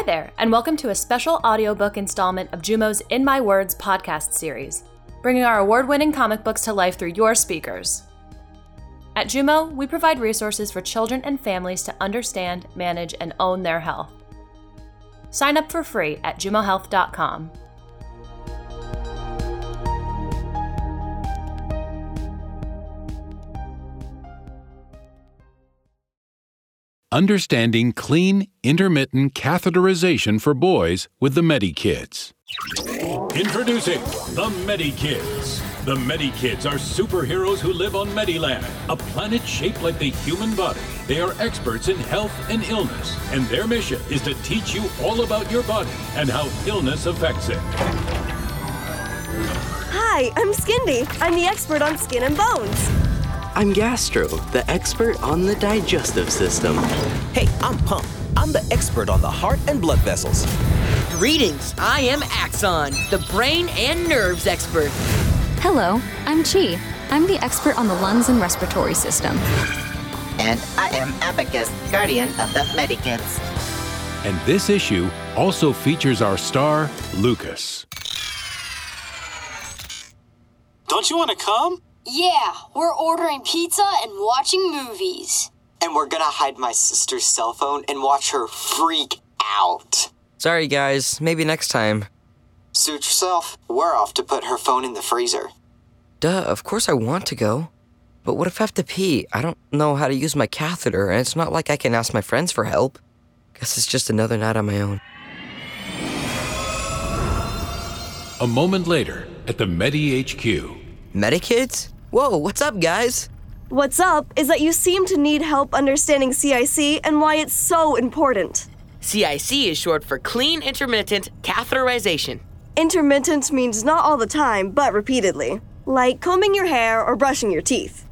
Hi there, and welcome to a special audiobook installment of Jumo's In My Words podcast series, bringing our award winning comic books to life through your speakers. At Jumo, we provide resources for children and families to understand, manage, and own their health. Sign up for free at jumohealth.com. Understanding clean, intermittent catheterization for boys with the Medikidz. Introducing the Medikidz. The Medikidz are superheroes who live on Mediland, a planet shaped like the human body. They are experts in health and illness, and their mission is to teach you all about your body and how illness affects it. Hi, I'm Skindy. I'm the expert on skin and bones. I'm Gastro, the expert on the digestive system. Hey, I'm Pump. I'm the expert on the heart and blood vessels. Greetings, I am Axon, the brain and nerves expert. Hello, I'm Chi. I'm the expert on the lungs and respiratory system. And I am Abacus, guardian of the Medikidz. And this issue also features our star, Lucas. Don't you want to come? Yeah, we're ordering pizza and watching movies. And we're gonna hide my sister's cell phone and watch her freak out. Sorry, guys. Maybe next time. Suit yourself. We're off to put her phone in the freezer. Duh, of course I want to go. But what if I have to pee? I don't know how to use my catheter, and it's not like I can ask my friends for help. Guess it's just another night on my own. A moment later, at the Medi HQ. Medikidz? Whoa, what's up, guys? What's up is that you seem to need help understanding CIC and why it's so important. CIC is short for Clean Intermittent Catheterization. Intermittent means not all the time, but repeatedly, like combing your hair or brushing your teeth.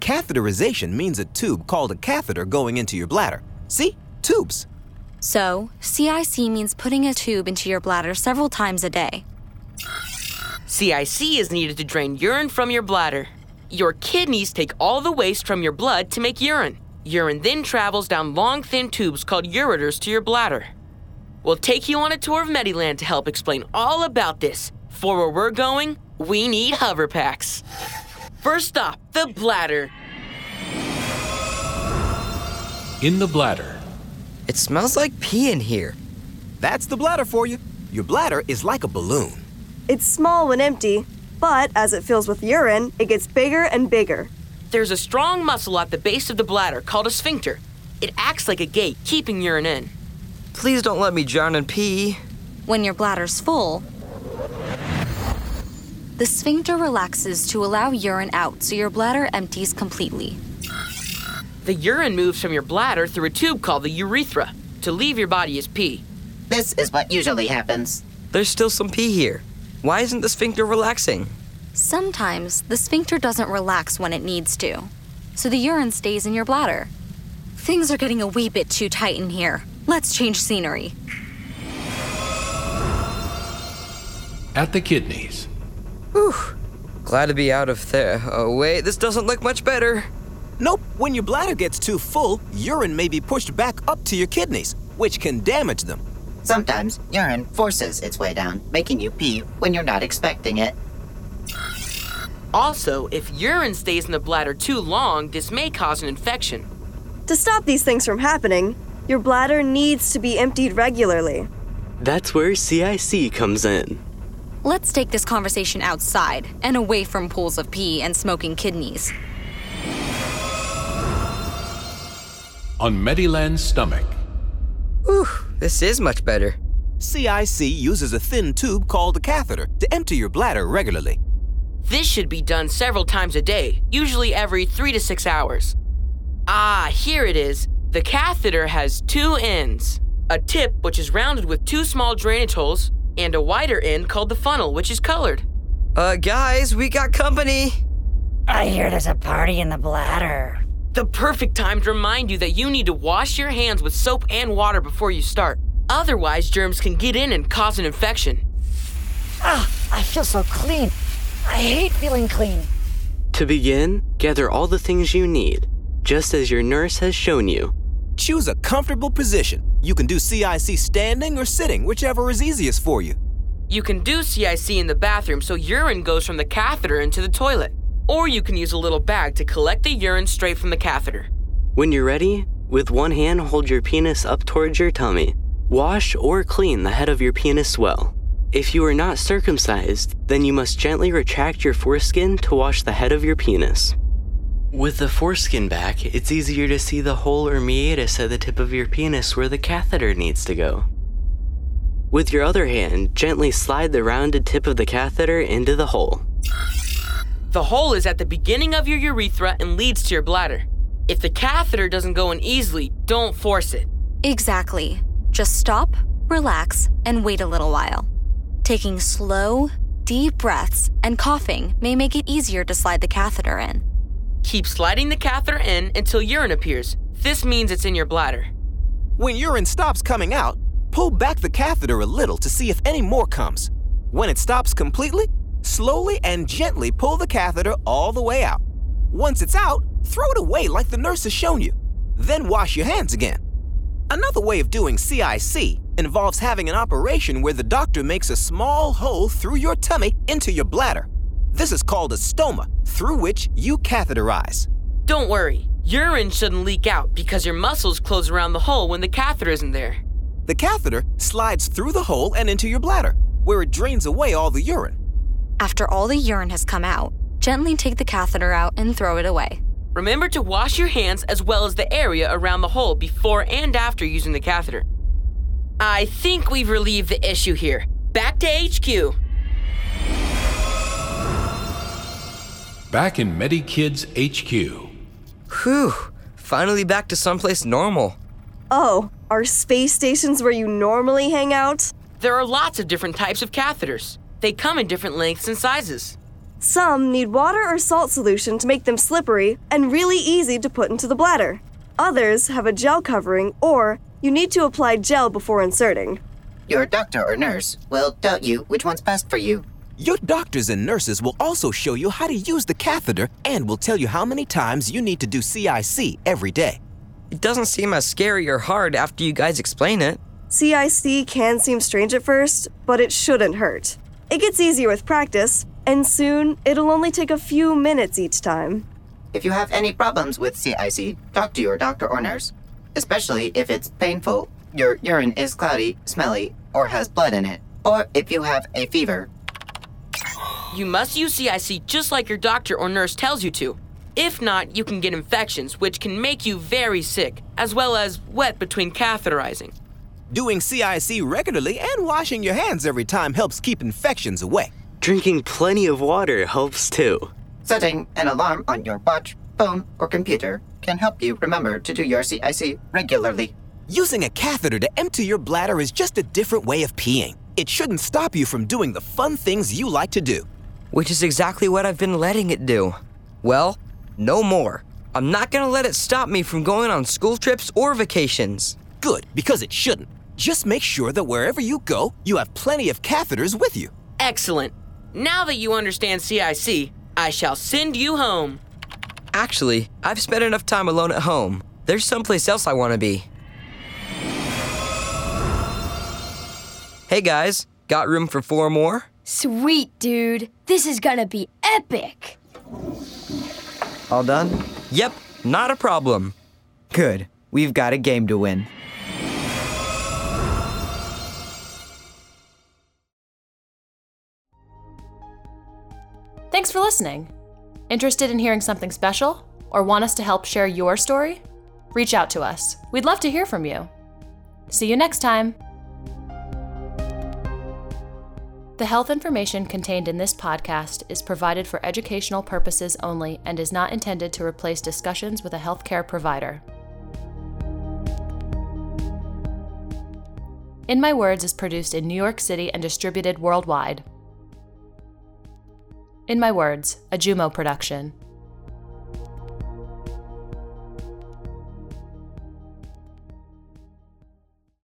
Catheterization means a tube called a catheter going into your bladder. See? Tubes. So, CIC means putting a tube into your bladder several times a day. CIC is needed to drain urine from your bladder. Your kidneys take all the waste from your blood to make urine. Urine then travels down long, thin tubes called ureters to your bladder. We'll take you on a tour of Mediland to help explain all about this. For where we're going, we need hover packs. First stop, the bladder. In the bladder. It smells like pee in here. That's the bladder for you. Your bladder is like a balloon. It's small when empty, but as it fills with urine, it gets bigger and bigger. There's a strong muscle at the base of the bladder called a sphincter. It acts like a gate, keeping urine in. Please don't let me drown in pee. When your bladder's full, the sphincter relaxes to allow urine out so your bladder empties completely. The urine moves from your bladder through a tube called the urethra to leave your body as pee. This is what usually happens. There's still some pee here. Why isn't the sphincter relaxing? Sometimes the sphincter doesn't relax when it needs to, so the urine stays in your bladder. Things are getting a wee bit too tight in here. Let's change scenery. At the kidneys. Whew. Glad to be out of there. Oh, wait, this doesn't look much better. Nope, when your bladder gets too full, urine may be pushed back up to your kidneys, which can damage them. Sometimes urine forces its way down, making you pee when you're not expecting it. Also, if urine stays in the bladder too long, this may cause an infection. To stop these things from happening, your bladder needs to be emptied regularly. That's where CIC comes in. Let's take this conversation outside and away from pools of pee and smoking kidneys. On Mediland's stomach. Whew, this is much better. CIC uses a thin tube called a catheter to empty your bladder regularly. This should be done several times a day, usually every three to six hours. Ah, here it is. The catheter has two ends a tip, which is rounded with two small drainage holes, and a wider end called the funnel, which is colored. Uh, guys, we got company. I hear there's a party in the bladder. The perfect time to remind you that you need to wash your hands with soap and water before you start. Otherwise, germs can get in and cause an infection. Ah, I feel so clean. I hate feeling clean. To begin, gather all the things you need, just as your nurse has shown you. Choose a comfortable position. You can do CIC standing or sitting, whichever is easiest for you. You can do CIC in the bathroom so urine goes from the catheter into the toilet. Or you can use a little bag to collect the urine straight from the catheter. When you're ready, with one hand hold your penis up towards your tummy. Wash or clean the head of your penis well. If you are not circumcised, then you must gently retract your foreskin to wash the head of your penis. With the foreskin back, it's easier to see the hole or meatus at the tip of your penis where the catheter needs to go. With your other hand, gently slide the rounded tip of the catheter into the hole. The hole is at the beginning of your urethra and leads to your bladder. If the catheter doesn't go in easily, don't force it. Exactly. Just stop, relax, and wait a little while. Taking slow, deep breaths and coughing may make it easier to slide the catheter in. Keep sliding the catheter in until urine appears. This means it's in your bladder. When urine stops coming out, pull back the catheter a little to see if any more comes. When it stops completely, slowly and gently pull the catheter all the way out. Once it's out, throw it away like the nurse has shown you. Then wash your hands again. Another way of doing CIC involves having an operation where the doctor makes a small hole through your tummy into your bladder. This is called a stoma, through which you catheterize. Don't worry, urine shouldn't leak out because your muscles close around the hole when the catheter isn't there. The catheter slides through the hole and into your bladder, where it drains away all the urine. After all the urine has come out, gently take the catheter out and throw it away. Remember to wash your hands as well as the area around the hole before and after using the catheter. I think we've relieved the issue here. Back to HQ. Back in Medikidz HQ. Whew, finally back to someplace normal. Oh, are space stations where you normally hang out? There are lots of different types of catheters. They come in different lengths and sizes. Some need water or salt solution to make them slippery and really easy to put into the bladder. Others have a gel covering, or you need to apply gel before inserting. Your doctor or nurse will tell you which one's best for you. Your doctors and nurses will also show you how to use the catheter and will tell you how many times you need to do CIC every day. It doesn't seem as scary or hard after you guys explain it. CIC can seem strange at first, but it shouldn't hurt. It gets easier with practice, and soon it'll only take a few minutes each time. If you have any problems with CIC, talk to your doctor or nurse, especially if it's painful, your urine is cloudy, smelly, or has blood in it, or if you have a fever. You must use CIC just like your doctor or nurse tells you to. If not, you can get infections, which can make you very sick, as well as wet between catheterizing. Doing CIC regularly and washing your hands every time helps keep infections away. Drinking plenty of water helps too. Setting an alarm on your watch, phone, or computer can help you remember to do your CIC regularly. Using a catheter to empty your bladder is just a different way of peeing. It shouldn't stop you from doing the fun things you like to do. Which is exactly what I've been letting it do. Well, no more. I'm not gonna let it stop me from going on school trips or vacations. Good, because it shouldn't. Just make sure that wherever you go, you have plenty of catheters with you. Excellent. Now that you understand CIC, I shall send you home. Actually, I've spent enough time alone at home. There's someplace else I want to be. Hey guys, got room for four more? Sweet, dude. This is gonna be epic. All done? Yep, not a problem. Good. We've got a game to win. Thanks for listening. Interested in hearing something special? Or want us to help share your story? Reach out to us. We'd love to hear from you. See you next time. The health information contained in this podcast is provided for educational purposes only and is not intended to replace discussions with a healthcare provider. In My Words is produced in New York City and distributed worldwide. In My Words, a Jumo production.